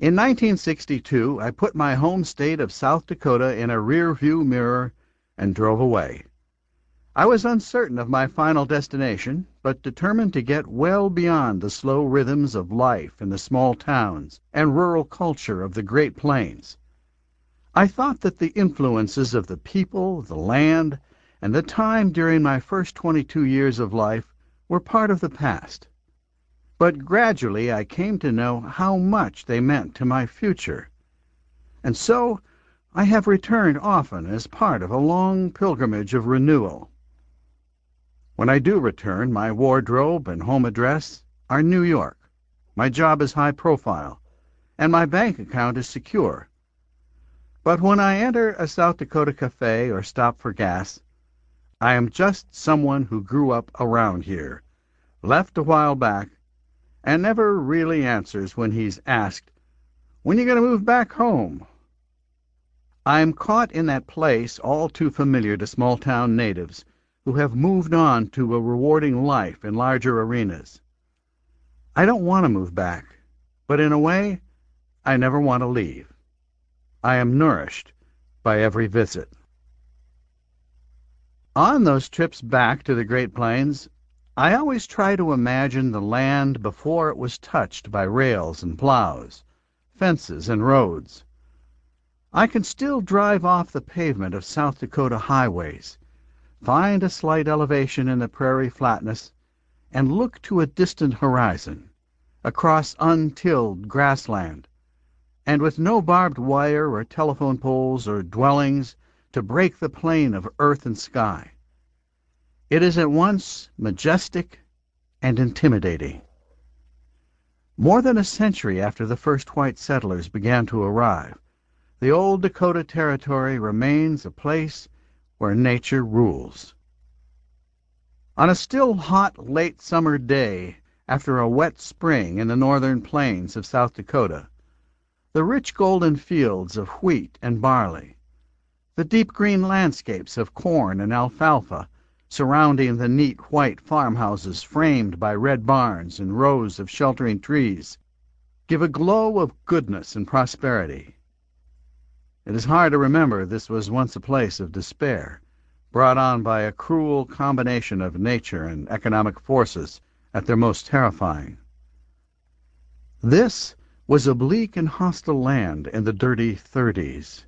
In 1962, I put my home state of South Dakota in a rear view mirror and drove away. I was uncertain of my final destination, but determined to get well beyond the slow rhythms of life in the small towns and rural culture of the Great Plains. I thought that the influences of the people, the land, and the time during my first twenty two years of life were part of the past. But gradually I came to know how much they meant to my future. And so I have returned often as part of a long pilgrimage of renewal. When I do return, my wardrobe and home address are New York. My job is high profile, and my bank account is secure. But when I enter a South Dakota cafe or stop for gas, I am just someone who grew up around here, left a while back, and never really answers when he's asked, When you going to move back home? I am caught in that place all too familiar to small town natives who have moved on to a rewarding life in larger arenas. I don't want to move back, but in a way, I never want to leave. I am nourished by every visit. On those trips back to the Great Plains, I always try to imagine the land before it was touched by rails and plows, fences and roads. I can still drive off the pavement of South Dakota highways find a slight elevation in the prairie flatness, and look to a distant horizon, across untilled grassland, and with no barbed wire or telephone poles or dwellings to break the plane of earth and sky. It is at once majestic and intimidating. More than a century after the first white settlers began to arrive, the old Dakota Territory remains a place where nature rules. On a still hot late summer day, after a wet spring in the northern plains of South Dakota, the rich golden fields of wheat and barley, the deep green landscapes of corn and alfalfa surrounding the neat white farmhouses framed by red barns and rows of sheltering trees, give a glow of goodness and prosperity. It is hard to remember this was once a place of despair, brought on by a cruel combination of nature and economic forces at their most terrifying. This was a bleak and hostile land in the dirty thirties.